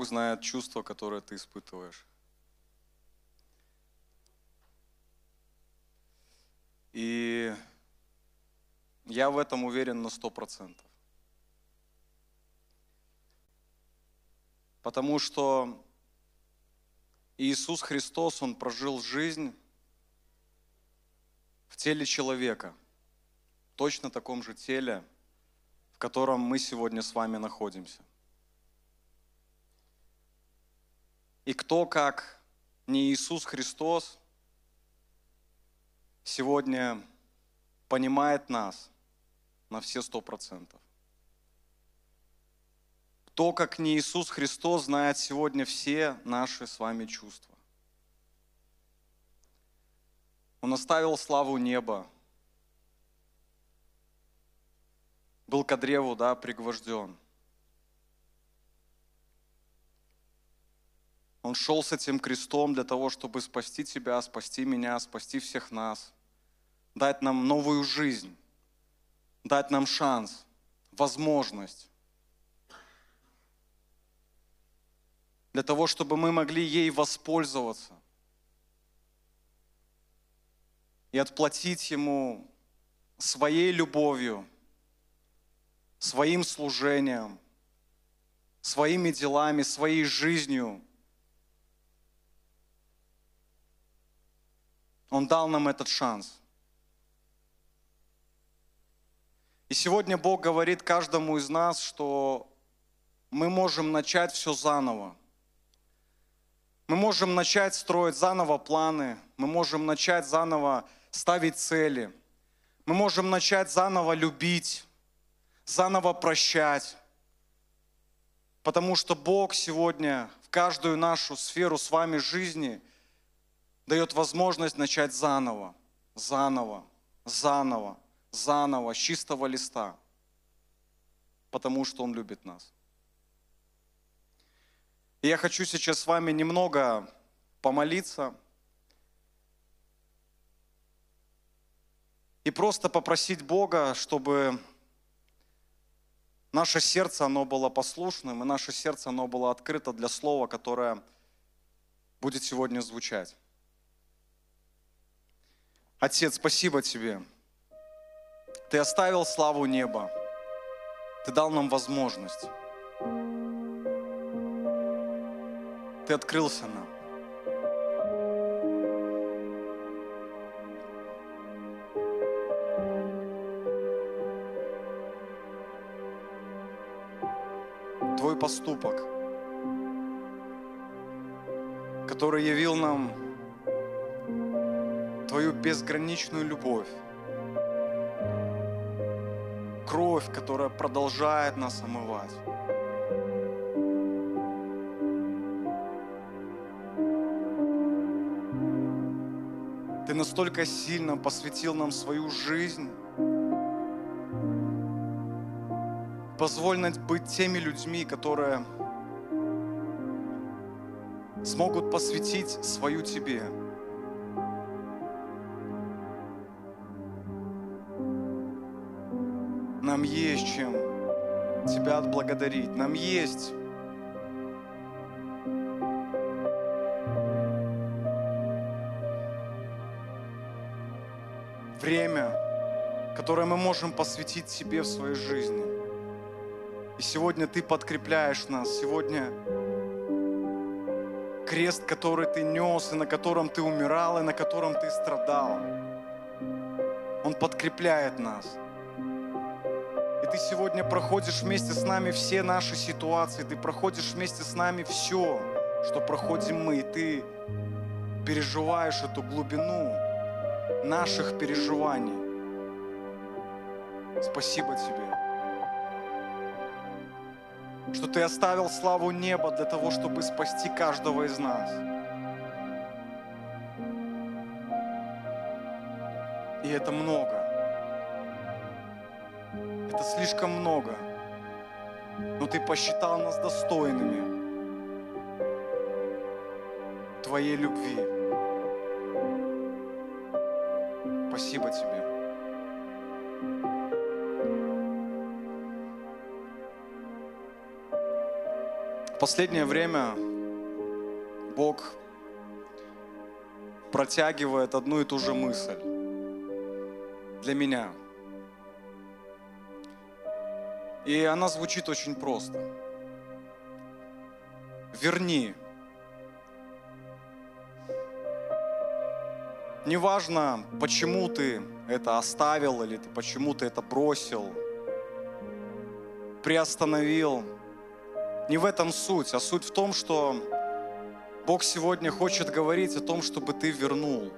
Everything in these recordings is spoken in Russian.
Бог знает чувства, которые ты испытываешь. И я в этом уверен на сто процентов. Потому что Иисус Христос, Он прожил жизнь в теле человека, в точно таком же теле, в котором мы сегодня с вами находимся. И кто, как не Иисус Христос, сегодня понимает нас на все сто процентов. Кто, как не Иисус Христос, знает сегодня все наши с вами чувства. Он оставил славу неба, был к древу, да, пригвожден. Он шел с этим крестом для того, чтобы спасти тебя, спасти меня, спасти всех нас, дать нам новую жизнь, дать нам шанс, возможность. Для того, чтобы мы могли ей воспользоваться. И отплатить Ему своей любовью, своим служением, своими делами, своей жизнью. Он дал нам этот шанс. И сегодня Бог говорит каждому из нас, что мы можем начать все заново. Мы можем начать строить заново планы, мы можем начать заново ставить цели, мы можем начать заново любить, заново прощать, потому что Бог сегодня в каждую нашу сферу с вами жизни дает возможность начать заново, заново, заново, заново, с чистого листа, потому что Он любит нас. И я хочу сейчас с вами немного помолиться и просто попросить Бога, чтобы наше сердце, оно было послушным, и наше сердце, оно было открыто для слова, которое будет сегодня звучать. Отец, спасибо Тебе. Ты оставил славу неба. Ты дал нам возможность. Ты открылся нам. Твой поступок, который явил нам Твою безграничную любовь, кровь, которая продолжает нас омывать. Ты настолько сильно посвятил нам свою жизнь. Позволь нам быть теми людьми, которые смогут посвятить свою Тебе. Чем Тебя отблагодарить. Нам есть время, которое мы можем посвятить себе в своей жизни. И сегодня Ты подкрепляешь нас, сегодня крест, который Ты нес, и на котором Ты умирал, и на котором Ты страдал, Он подкрепляет нас. Ты сегодня проходишь вместе с нами все наши ситуации, Ты проходишь вместе с нами все, что проходим мы, и Ты переживаешь эту глубину, наших переживаний. Спасибо Тебе, что Ты оставил славу неба для того, чтобы спасти каждого из нас. И это много. Это слишком много. Но Ты посчитал нас достойными Твоей любви. Спасибо Тебе. последнее время Бог протягивает одну и ту же мысль для меня. И она звучит очень просто. Верни. Неважно, почему ты это оставил или ты, почему ты это бросил, приостановил. Не в этом суть, а суть в том, что Бог сегодня хочет говорить о том, чтобы ты вернул.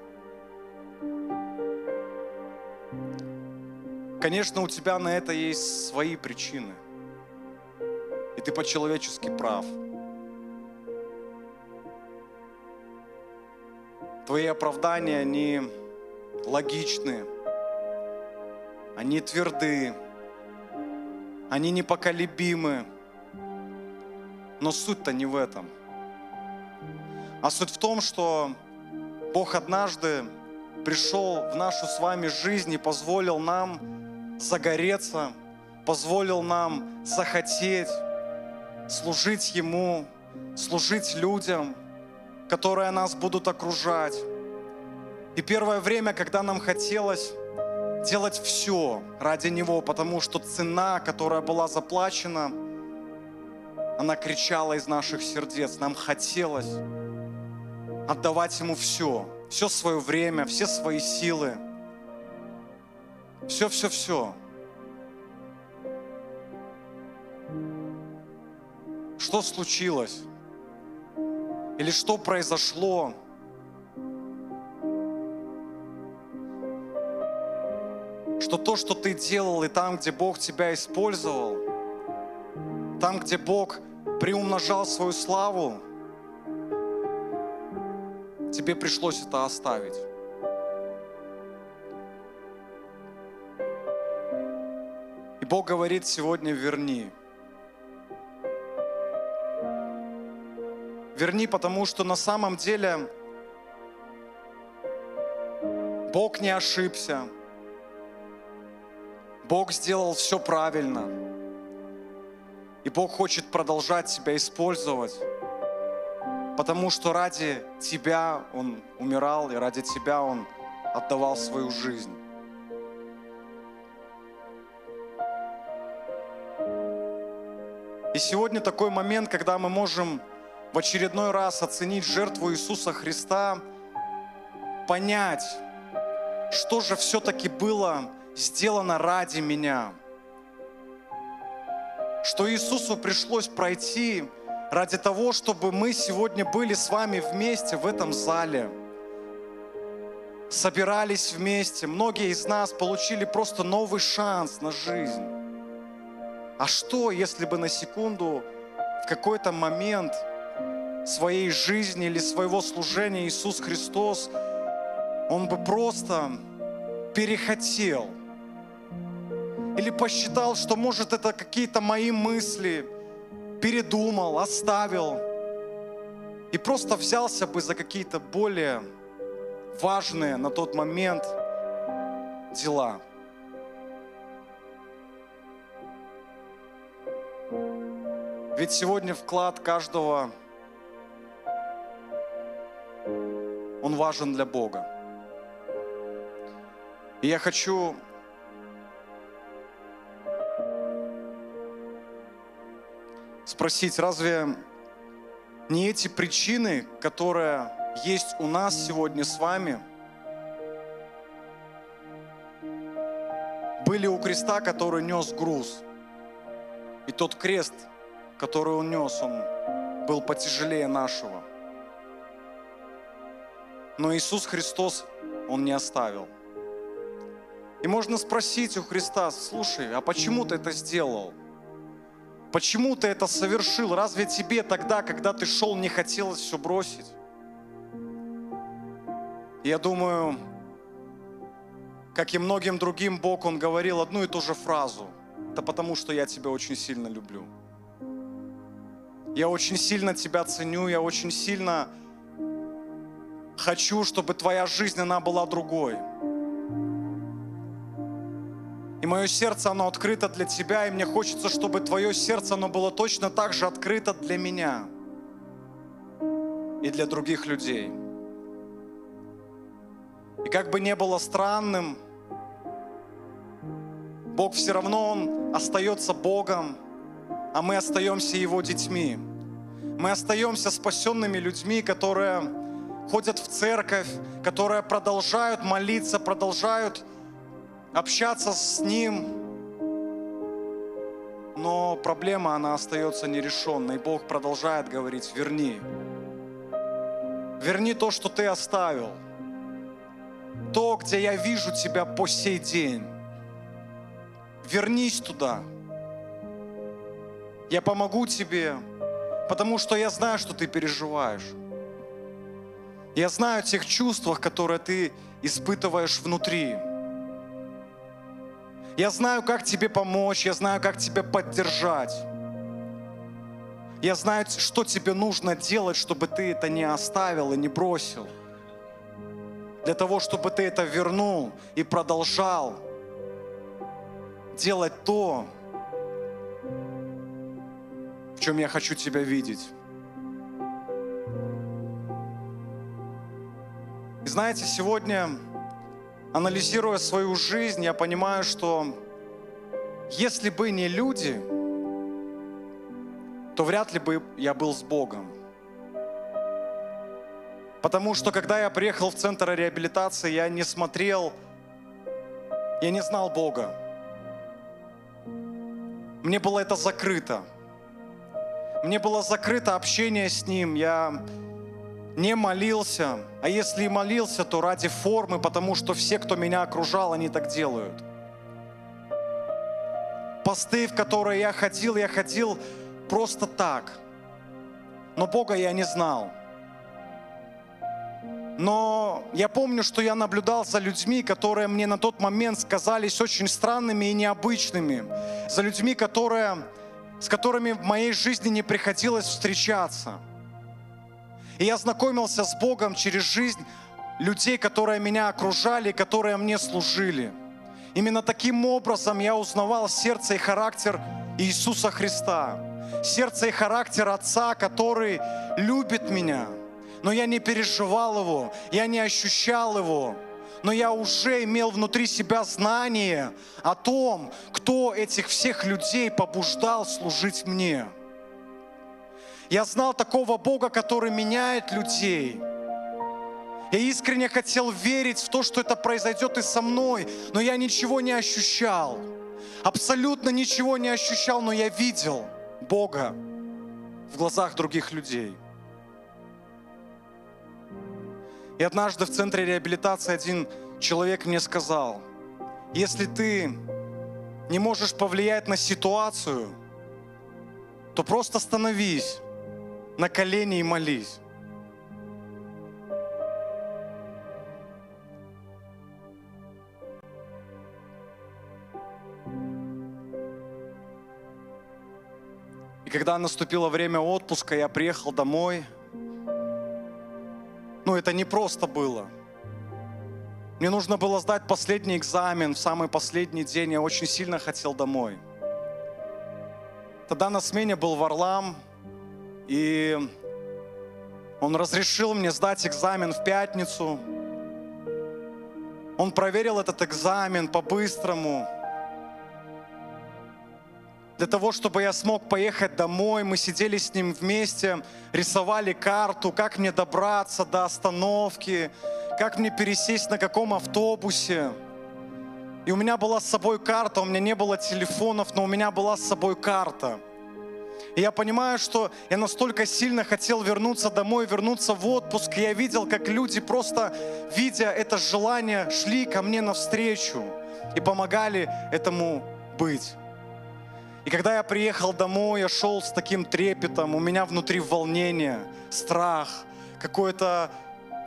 Конечно, у тебя на это есть свои причины. И ты по-человечески прав. Твои оправдания, они логичны, они тверды, они непоколебимы. Но суть-то не в этом. А суть в том, что Бог однажды пришел в нашу с вами жизнь и позволил нам загореться, позволил нам захотеть служить Ему, служить людям, которые нас будут окружать. И первое время, когда нам хотелось делать все ради Него, потому что цена, которая была заплачена, она кричала из наших сердец. Нам хотелось отдавать Ему все, все свое время, все свои силы – все-все-все. Что случилось? Или что произошло? Что то, что ты делал, и там, где Бог тебя использовал, там, где Бог приумножал свою славу, тебе пришлось это оставить. Бог говорит сегодня верни. Верни, потому что на самом деле Бог не ошибся. Бог сделал все правильно. И Бог хочет продолжать себя использовать, потому что ради тебя Он умирал, и ради тебя Он отдавал свою жизнь. И сегодня такой момент, когда мы можем в очередной раз оценить жертву Иисуса Христа, понять, что же все-таки было сделано ради меня. Что Иисусу пришлось пройти ради того, чтобы мы сегодня были с вами вместе в этом зале. Собирались вместе. Многие из нас получили просто новый шанс на жизнь. А что, если бы на секунду, в какой-то момент своей жизни или своего служения Иисус Христос, Он бы просто перехотел или посчитал, что может это какие-то мои мысли, передумал, оставил и просто взялся бы за какие-то более важные на тот момент дела – Ведь сегодня вклад каждого, он важен для Бога. И я хочу спросить, разве не эти причины, которые есть у нас сегодня с вами, были у креста, который нес груз. И тот крест – который он нес, он был потяжелее нашего. Но Иисус Христос Он не оставил. И можно спросить у Христа, слушай, а почему ты это сделал? Почему ты это совершил? Разве тебе тогда, когда ты шел, не хотелось все бросить? Я думаю, как и многим другим Бог, Он говорил одну и ту же фразу. Это потому, что я тебя очень сильно люблю. Я очень сильно тебя ценю, я очень сильно хочу, чтобы твоя жизнь, она была другой. И мое сердце, оно открыто для Тебя, и мне хочется, чтобы Твое сердце, оно было точно так же открыто для меня и для других людей. И как бы не было странным, Бог все равно, Он остается Богом, а мы остаемся Его детьми. Мы остаемся спасенными людьми, которые ходят в церковь, которые продолжают молиться, продолжают общаться с Ним. Но проблема, она остается нерешенной. Бог продолжает говорить, верни. Верни то, что ты оставил. То, где я вижу тебя по сей день. Вернись туда. Я помогу тебе, потому что я знаю, что ты переживаешь. Я знаю о тех чувствах, которые ты испытываешь внутри. Я знаю, как тебе помочь, я знаю, как тебя поддержать. Я знаю, что тебе нужно делать, чтобы ты это не оставил и не бросил. Для того, чтобы ты это вернул и продолжал делать то, чем я хочу тебя видеть. И знаете, сегодня, анализируя свою жизнь, я понимаю, что если бы не люди, то вряд ли бы я был с Богом. Потому что когда я приехал в центр реабилитации, я не смотрел, я не знал Бога. Мне было это закрыто. Мне было закрыто общение с Ним. Я не молился. А если и молился, то ради формы, потому что все, кто меня окружал, они так делают. Посты, в которые я ходил, я ходил просто так. Но Бога я не знал. Но я помню, что я наблюдал за людьми, которые мне на тот момент сказались очень странными и необычными. За людьми, которые, с которыми в моей жизни не приходилось встречаться. И я знакомился с Богом через жизнь людей, которые меня окружали, которые мне служили. Именно таким образом я узнавал сердце и характер Иисуса Христа. Сердце и характер Отца, который любит меня – но я не переживал его, я не ощущал его, но я уже имел внутри себя знание о том, кто этих всех людей побуждал служить мне. Я знал такого Бога, который меняет людей. Я искренне хотел верить в то, что это произойдет и со мной, но я ничего не ощущал. Абсолютно ничего не ощущал, но я видел Бога в глазах других людей. И однажды в центре реабилитации один человек мне сказал, если ты не можешь повлиять на ситуацию, то просто становись на колени и молись. И когда наступило время отпуска, я приехал домой – ну, это не просто было. Мне нужно было сдать последний экзамен в самый последний день. Я очень сильно хотел домой. Тогда на смене был Варлам, и он разрешил мне сдать экзамен в пятницу. Он проверил этот экзамен по-быстрому для того, чтобы я смог поехать домой. Мы сидели с ним вместе, рисовали карту, как мне добраться до остановки, как мне пересесть на каком автобусе. И у меня была с собой карта, у меня не было телефонов, но у меня была с собой карта. И я понимаю, что я настолько сильно хотел вернуться домой, вернуться в отпуск. И я видел, как люди просто, видя это желание, шли ко мне навстречу и помогали этому быть. И когда я приехал домой, я шел с таким трепетом, у меня внутри волнение, страх, какое-то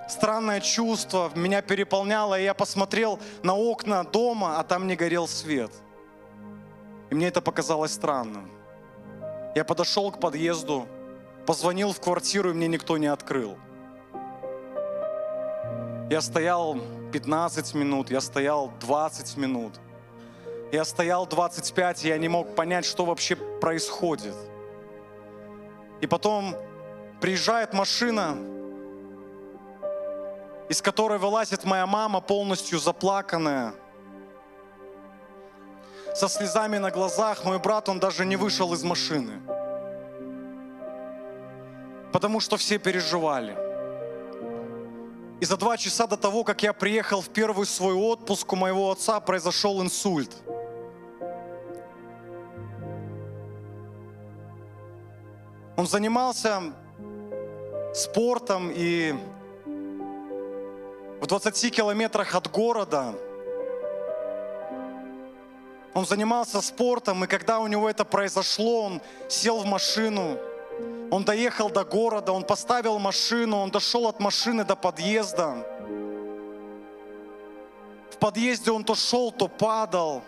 странное чувство меня переполняло, и я посмотрел на окна дома, а там не горел свет. И мне это показалось странным. Я подошел к подъезду, позвонил в квартиру, и мне никто не открыл. Я стоял 15 минут, я стоял 20 минут. Я стоял 25, и я не мог понять, что вообще происходит. И потом приезжает машина, из которой вылазит моя мама, полностью заплаканная, со слезами на глазах. Мой брат, он даже не вышел из машины, потому что все переживали. И за два часа до того, как я приехал в первый свой отпуск, у моего отца произошел инсульт. Он занимался спортом и в 20 километрах от города он занимался спортом, и когда у него это произошло, он сел в машину, он доехал до города, он поставил машину, он дошел от машины до подъезда. В подъезде он то шел, то падал,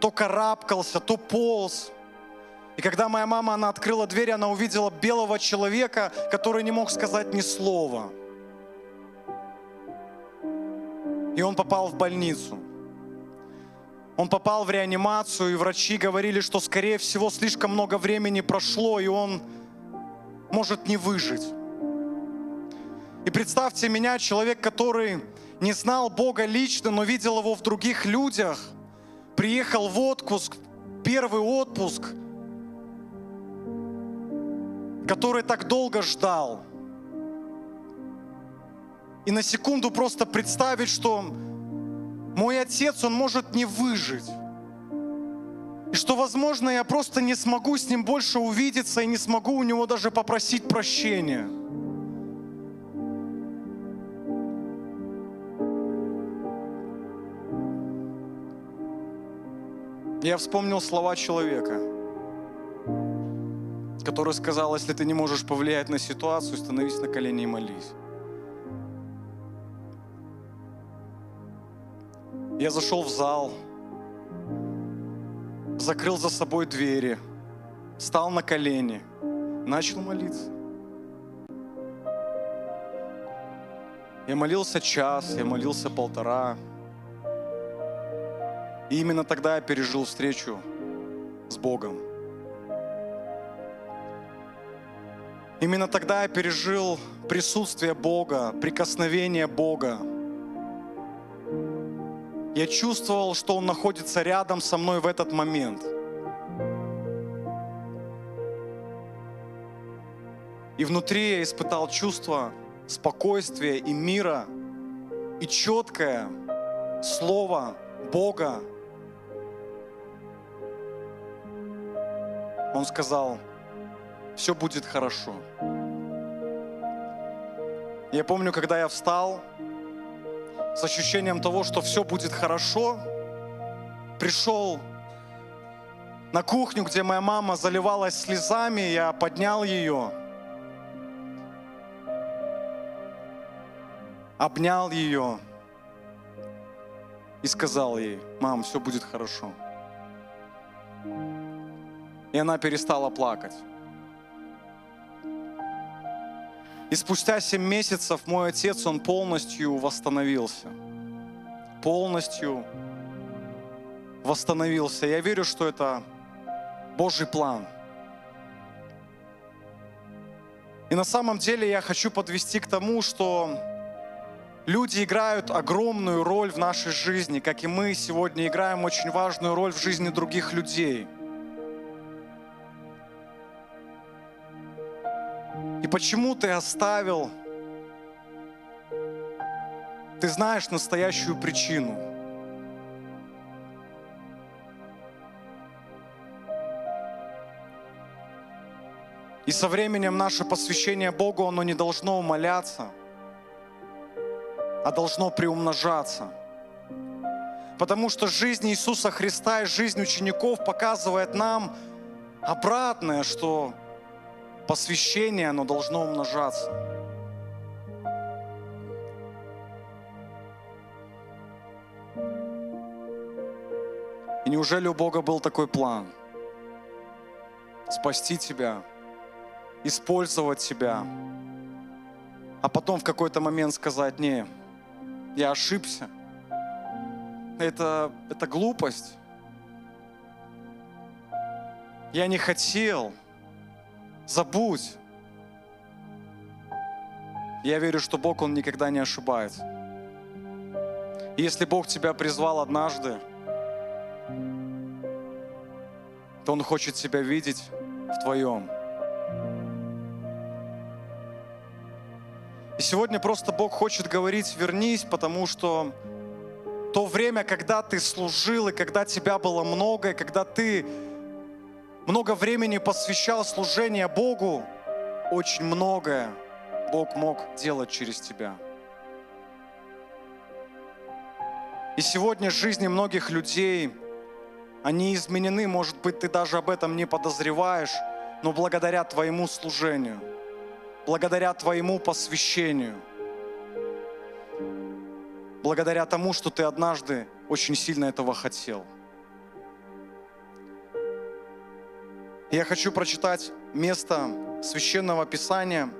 то карабкался, то полз. И когда моя мама, она открыла дверь, она увидела белого человека, который не мог сказать ни слова. И он попал в больницу. Он попал в реанимацию, и врачи говорили, что, скорее всего, слишком много времени прошло, и он может не выжить. И представьте меня, человек, который не знал Бога лично, но видел Его в других людях, приехал в отпуск, первый отпуск, который так долго ждал. И на секунду просто представить, что мой отец, он может не выжить. И что, возможно, я просто не смогу с ним больше увидеться и не смогу у него даже попросить прощения. Я вспомнил слова человека, который сказал, если ты не можешь повлиять на ситуацию, становись на колени и молись. Я зашел в зал, закрыл за собой двери, встал на колени, начал молиться. Я молился час, я молился полтора. И именно тогда я пережил встречу с Богом. Именно тогда я пережил присутствие Бога, прикосновение Бога. Я чувствовал, что Он находится рядом со мной в этот момент. И внутри я испытал чувство спокойствия и мира, и четкое слово Бога. Он сказал, все будет хорошо. Я помню, когда я встал, с ощущением того, что все будет хорошо, пришел на кухню, где моя мама заливалась слезами, я поднял ее, обнял ее и сказал ей, мам, все будет хорошо. И она перестала плакать. И спустя 7 месяцев мой отец, он полностью восстановился. Полностью восстановился. Я верю, что это Божий план. И на самом деле я хочу подвести к тому, что люди играют огромную роль в нашей жизни, как и мы сегодня играем очень важную роль в жизни других людей – И почему ты оставил? Ты знаешь настоящую причину. И со временем наше посвящение Богу, оно не должно умоляться, а должно приумножаться. Потому что жизнь Иисуса Христа и жизнь учеников показывает нам обратное, что посвящение, оно должно умножаться. И неужели у Бога был такой план? Спасти тебя, использовать тебя, а потом в какой-то момент сказать, не, я ошибся. Это, это глупость. Я не хотел. Забудь. Я верю, что Бог, Он никогда не ошибается. И если Бог тебя призвал однажды, то Он хочет тебя видеть в твоем. И сегодня просто Бог хочет говорить, вернись, потому что то время, когда ты служил, и когда тебя было много, и когда ты много времени посвящал служению Богу, очень многое Бог мог делать через тебя. И сегодня жизни многих людей, они изменены, может быть, ты даже об этом не подозреваешь, но благодаря твоему служению, благодаря твоему посвящению, благодаря тому, что ты однажды очень сильно этого хотел. Я хочу прочитать место Священного Писания,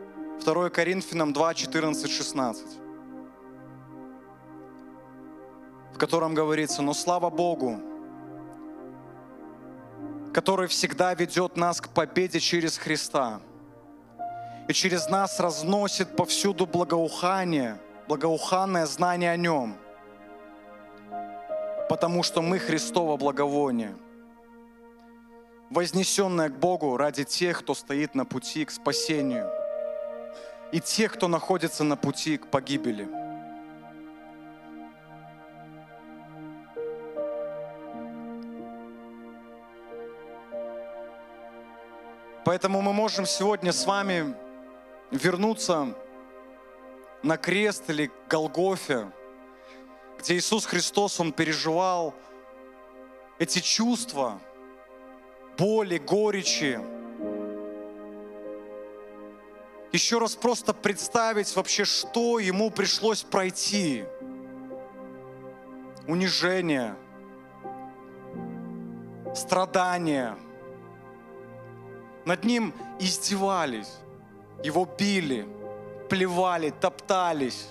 2 Коринфянам 2, 14, 16. в котором говорится, но слава Богу, который всегда ведет нас к победе через Христа и через нас разносит повсюду благоухание, благоуханное знание о Нем, потому что мы Христово благовоние, вознесенное к Богу ради тех, кто стоит на пути к спасению и тех, кто находится на пути к погибели. Поэтому мы можем сегодня с вами вернуться на крест или к Голгофе, где Иисус Христос, Он переживал эти чувства, боли, горечи. Еще раз просто представить вообще, что Ему пришлось пройти. Унижение, страдания – над ним издевались, его били, плевали, топтались,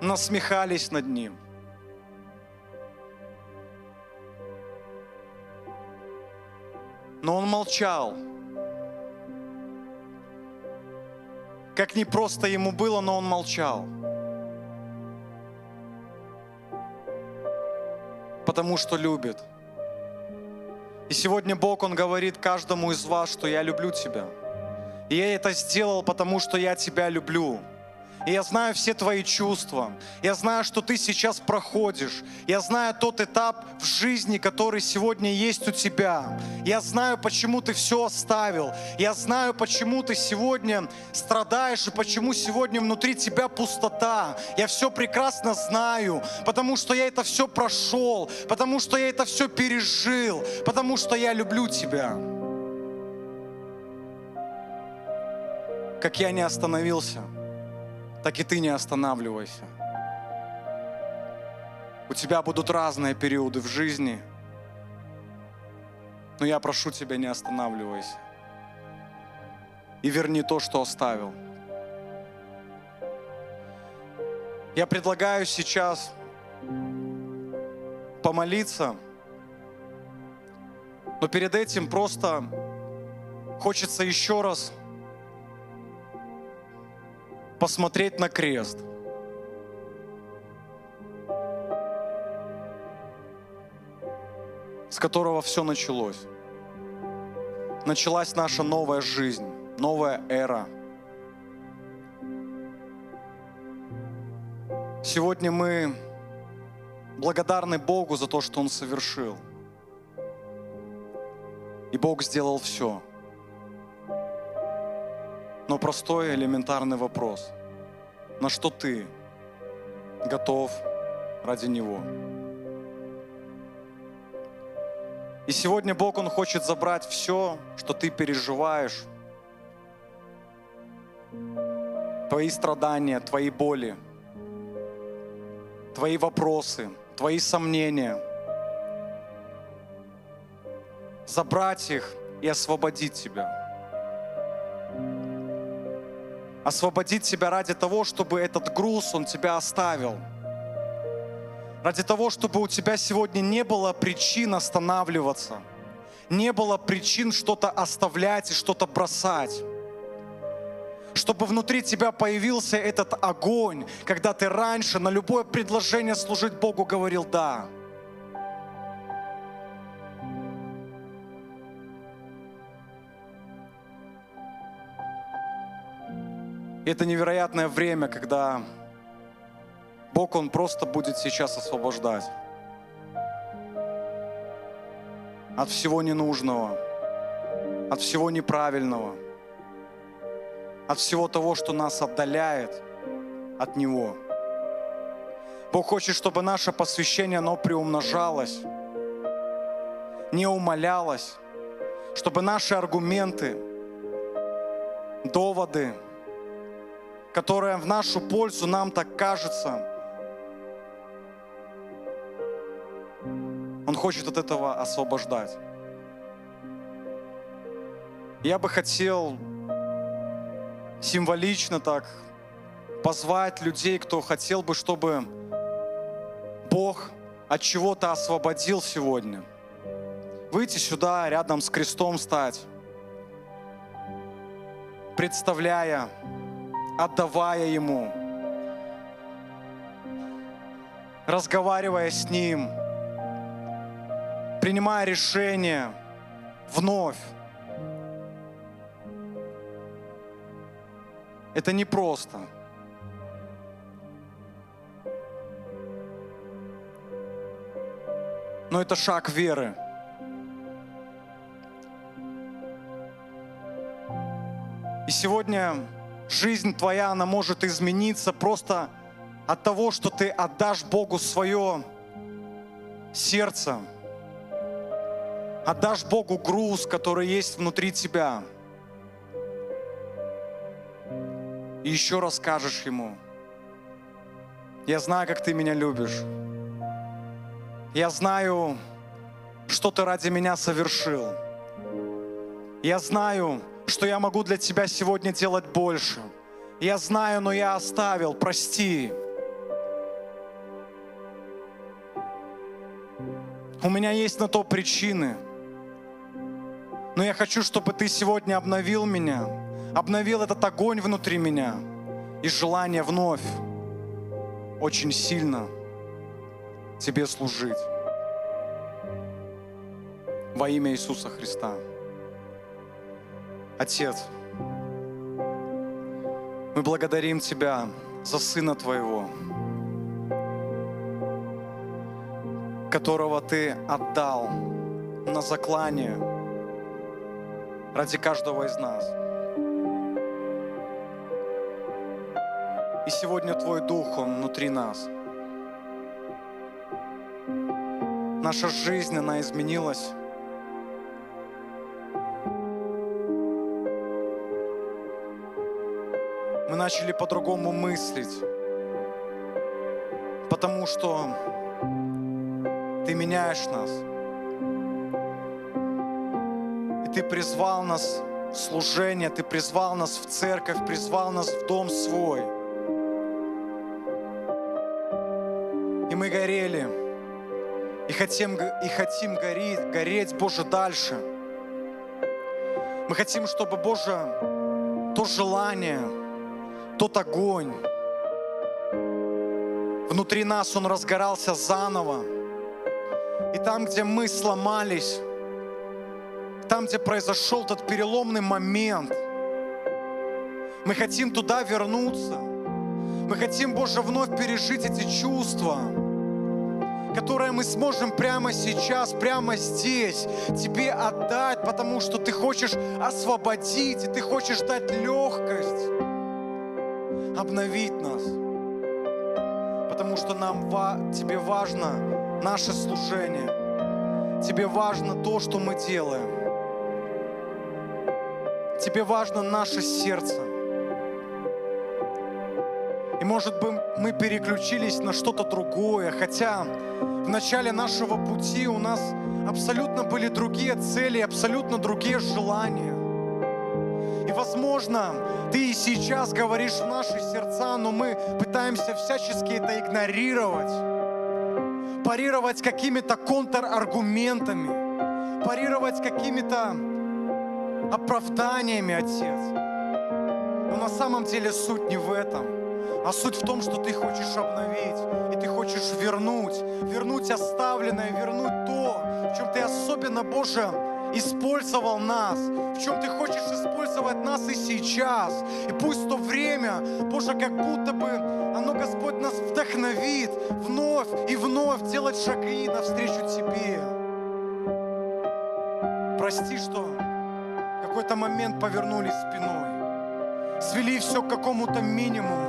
насмехались над ним. Но он молчал. Как не просто ему было, но он молчал. Потому что любит. И сегодня Бог, Он говорит каждому из вас, что я люблю тебя. И я это сделал, потому что я тебя люблю. И я знаю все твои чувства. Я знаю, что ты сейчас проходишь. Я знаю тот этап в жизни, который сегодня есть у тебя. Я знаю, почему ты все оставил. Я знаю, почему ты сегодня страдаешь и почему сегодня внутри тебя пустота. Я все прекрасно знаю, потому что я это все прошел, потому что я это все пережил, потому что я люблю тебя. Как я не остановился – так и ты не останавливайся. У тебя будут разные периоды в жизни, но я прошу тебя, не останавливайся. И верни то, что оставил. Я предлагаю сейчас помолиться, но перед этим просто хочется еще раз посмотреть на крест. с которого все началось. Началась наша новая жизнь, новая эра. Сегодня мы благодарны Богу за то, что Он совершил. И Бог сделал все. Но простой элементарный вопрос. На что ты готов ради Него? И сегодня Бог, Он хочет забрать все, что ты переживаешь, твои страдания, твои боли, твои вопросы, твои сомнения, забрать их и освободить тебя освободить себя ради того, чтобы этот груз, он тебя оставил. ради того, чтобы у тебя сегодня не было причин останавливаться, не было причин что-то оставлять и что-то бросать. Чтобы внутри тебя появился этот огонь, когда ты раньше на любое предложение служить Богу говорил «да». Это невероятное время, когда Бог, Он просто будет сейчас освобождать от всего ненужного, от всего неправильного, от всего того, что нас отдаляет от Него. Бог хочет, чтобы наше посвящение, оно приумножалось, не умалялось, чтобы наши аргументы, доводы, которая в нашу пользу нам так кажется. Он хочет от этого освобождать. Я бы хотел символично так позвать людей, кто хотел бы, чтобы Бог от чего-то освободил сегодня. Выйти сюда, рядом с крестом стать, представляя отдавая Ему, разговаривая с Ним, принимая решение вновь. Это непросто. Но это шаг веры. И сегодня жизнь твоя, она может измениться просто от того, что ты отдашь Богу свое сердце, отдашь Богу груз, который есть внутри тебя. И еще раз скажешь Ему, я знаю, как ты меня любишь. Я знаю, что ты ради меня совершил. Я знаю, что я могу для Тебя сегодня делать больше. Я знаю, но я оставил, прости. У меня есть на то причины. Но я хочу, чтобы Ты сегодня обновил меня, обновил этот огонь внутри меня и желание вновь очень сильно Тебе служить. Во имя Иисуса Христа. Отец, мы благодарим Тебя за Сына Твоего, которого Ты отдал на заклание ради каждого из нас. И сегодня Твой Дух, Он внутри нас. Наша жизнь, она изменилась. Начали по-другому мыслить. Потому что Ты меняешь нас. И Ты призвал нас в служение, Ты призвал нас в церковь, призвал нас в дом свой. И мы горели. И хотим, и хотим гореть, гореть, Боже, дальше. Мы хотим, чтобы, Боже, то желание, тот огонь. Внутри нас он разгорался заново. И там, где мы сломались, там, где произошел тот переломный момент, мы хотим туда вернуться. Мы хотим, Боже, вновь пережить эти чувства, которые мы сможем прямо сейчас, прямо здесь Тебе отдать, потому что Ты хочешь освободить, и Ты хочешь дать легкость обновить нас. Потому что нам, тебе важно наше служение. Тебе важно то, что мы делаем. Тебе важно наше сердце. И может быть мы переключились на что-то другое, хотя в начале нашего пути у нас абсолютно были другие цели, абсолютно другие желания. И, возможно, ты и сейчас говоришь в наши сердца, но мы пытаемся всячески это игнорировать. парировать какими-то контраргументами, парировать какими-то оправданиями, Отец. Но на самом деле суть не в этом, а суть в том, что Ты хочешь обновить, и Ты хочешь вернуть, вернуть оставленное, вернуть то, в чем Ты особенно, Боже, использовал нас, в чем Ты хочешь использовать нас и сейчас. И пусть то время, Боже, как будто бы оно, Господь, нас вдохновит вновь и вновь делать шаги навстречу Тебе. Прости, что в какой-то момент повернулись спиной, свели все к какому-то минимуму.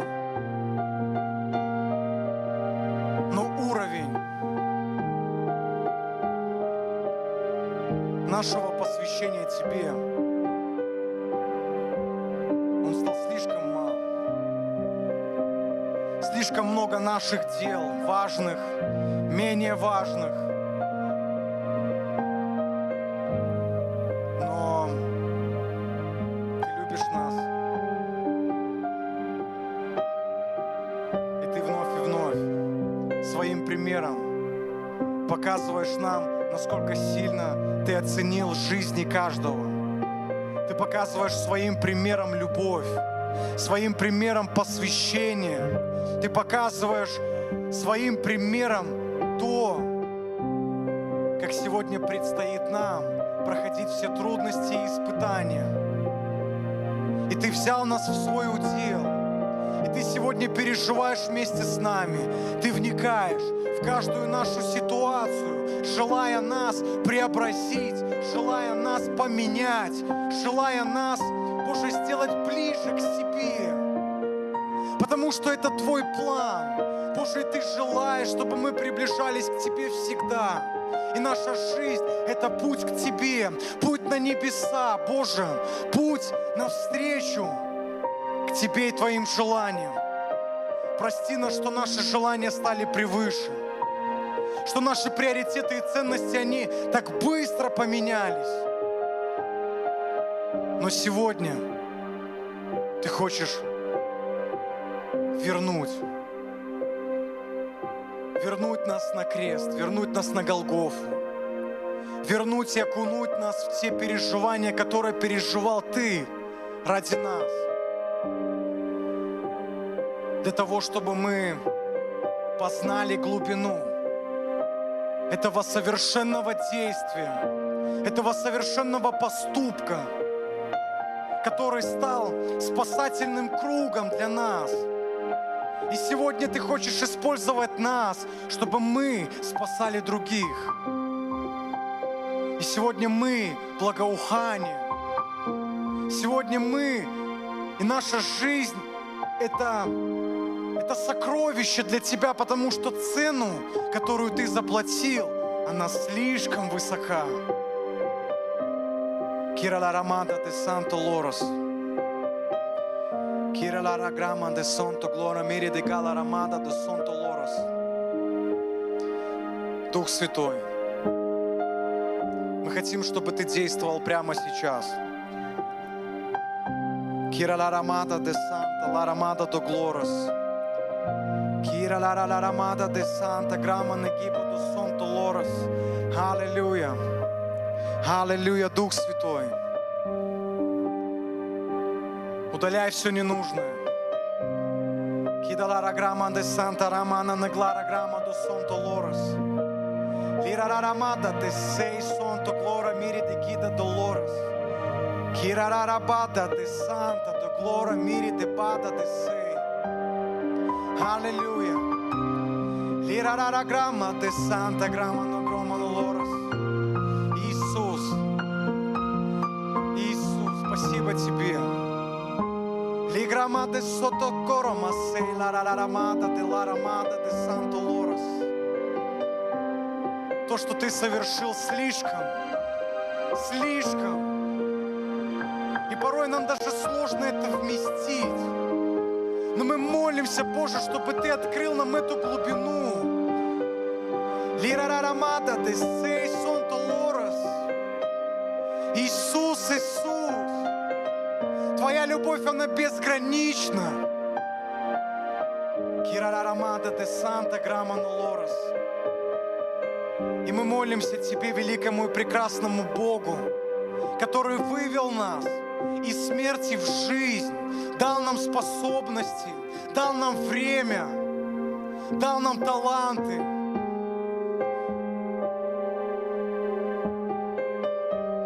Нашего посвящения Тебе, он стал слишком мал. Слишком много наших дел, важных, менее важных. Каждого. Ты показываешь своим примером любовь, своим примером посвящение. Ты показываешь своим примером то, как сегодня предстоит нам проходить все трудности и испытания. И Ты взял нас в свой удел. И Ты сегодня переживаешь вместе с нами. Ты вникаешь каждую нашу ситуацию, желая нас преобразить, желая нас поменять, желая нас, Боже, сделать ближе к Себе. Потому что это Твой план. Боже, Ты желаешь, чтобы мы приближались к Тебе всегда. И наша жизнь – это путь к Тебе, путь на небеса, Боже, путь навстречу к Тебе и Твоим желаниям. Прости нас, что наши желания стали превыше, что наши приоритеты и ценности, они так быстро поменялись. Но сегодня Ты хочешь вернуть, вернуть нас на крест, вернуть нас на Голгофу, вернуть и окунуть нас в те переживания, которые переживал Ты ради нас. Для того, чтобы мы познали глубину этого совершенного действия, этого совершенного поступка, который стал спасательным кругом для нас. И сегодня ты хочешь использовать нас, чтобы мы спасали других. И сегодня мы благоухание. Сегодня мы и наша жизнь это, это сокровище для тебя, потому что цену, которую ты заплатил, она слишком высока. Kira la ramada de Santo Loros. Kira la ragrama de Santo Glora Мири de Gala Ramada de Santo Loros. Дух Святой, мы хотим, чтобы Ты действовал прямо сейчас. Kira la ramada de Santa, la ramada do Gloros. Kira la la ramada de Santa, grama negibo do Santo Loros. Аллилуйя. Аллилуйя, Дух Святой. Удаляй все ненужное. Кидалара грама де Санта Рамана Неглара грама до Санто Лорес. Лирара рамада де сей Санто Глора мири де Кида Долорес. Кирара бада де Санта до Глора мири де Бада де сей. Аллилуйя. Лирара грама де Санта грама но грома Долорес. Иисус, Иисус, спасибо Тебе. Ligramate sotto coroma sei la рарамата de la ramada de Санто. То, что ты совершил слишком, слишком. И порой нам даже сложно это вместить. Но мы молимся, Боже, чтобы Ты открыл нам эту глубину. Лирарамада de sei Санто Лорес. Иисус, Иисус. Твоя любовь, она безгранична. Кирарамада де Санта Граман Лорес. И мы молимся Тебе, великому и прекрасному Богу, который вывел нас из смерти в жизнь, дал нам способности, дал нам время, дал нам таланты.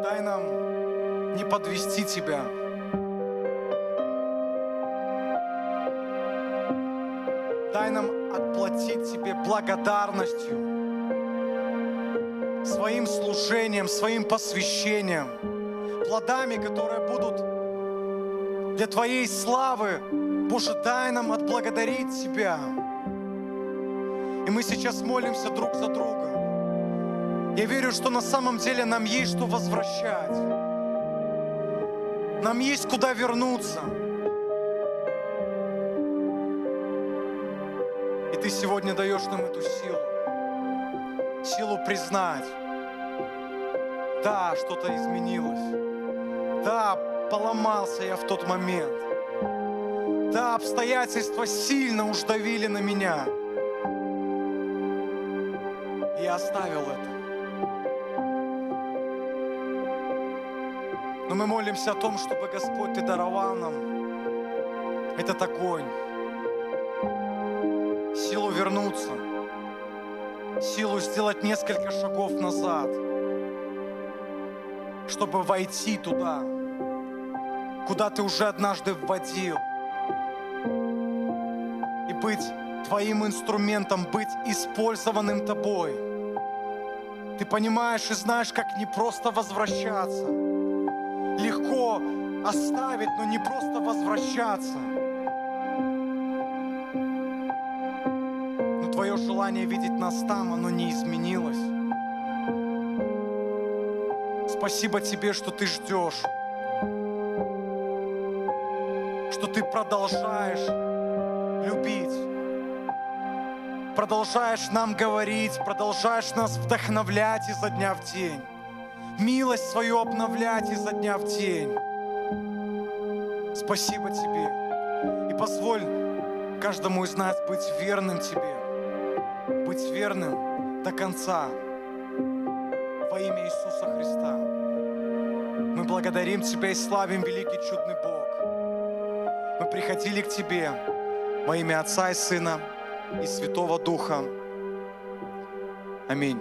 Дай нам не подвести Тебя. Дай нам отплатить Тебе благодарностью, своим служением, своим посвящением, плодами, которые будут для Твоей славы. Боже, дай нам отблагодарить Тебя. И мы сейчас молимся друг за друга. Я верю, что на самом деле нам есть что возвращать. Нам есть куда вернуться. И Ты сегодня даешь нам эту силу. Силу признать. Да, что-то изменилось. Да, поломался я в тот момент. Да, обстоятельства сильно уж давили на меня. Я оставил это. Но мы молимся о том, чтобы Господь Ты даровал нам этот огонь, силу вернуться, силу сделать несколько шагов назад, чтобы войти туда, куда Ты уже однажды вводил, и быть Твоим инструментом, быть использованным Тобой. Ты понимаешь и знаешь, как не просто возвращаться. Легко оставить, но не просто возвращаться. Но Твое желание видеть нас там, оно не изменилось. Спасибо Тебе, что Ты ждешь, что Ты продолжаешь любить, продолжаешь нам говорить, продолжаешь нас вдохновлять изо дня в день, милость свою обновлять изо дня в день. Спасибо Тебе. И позволь каждому из нас быть верным Тебе, быть верным до конца во имя Иисуса Христа. Мы благодарим Тебя и славим великий чудный Бог. Мы приходили к Тебе во имя Отца и Сына и Святого Духа. Аминь.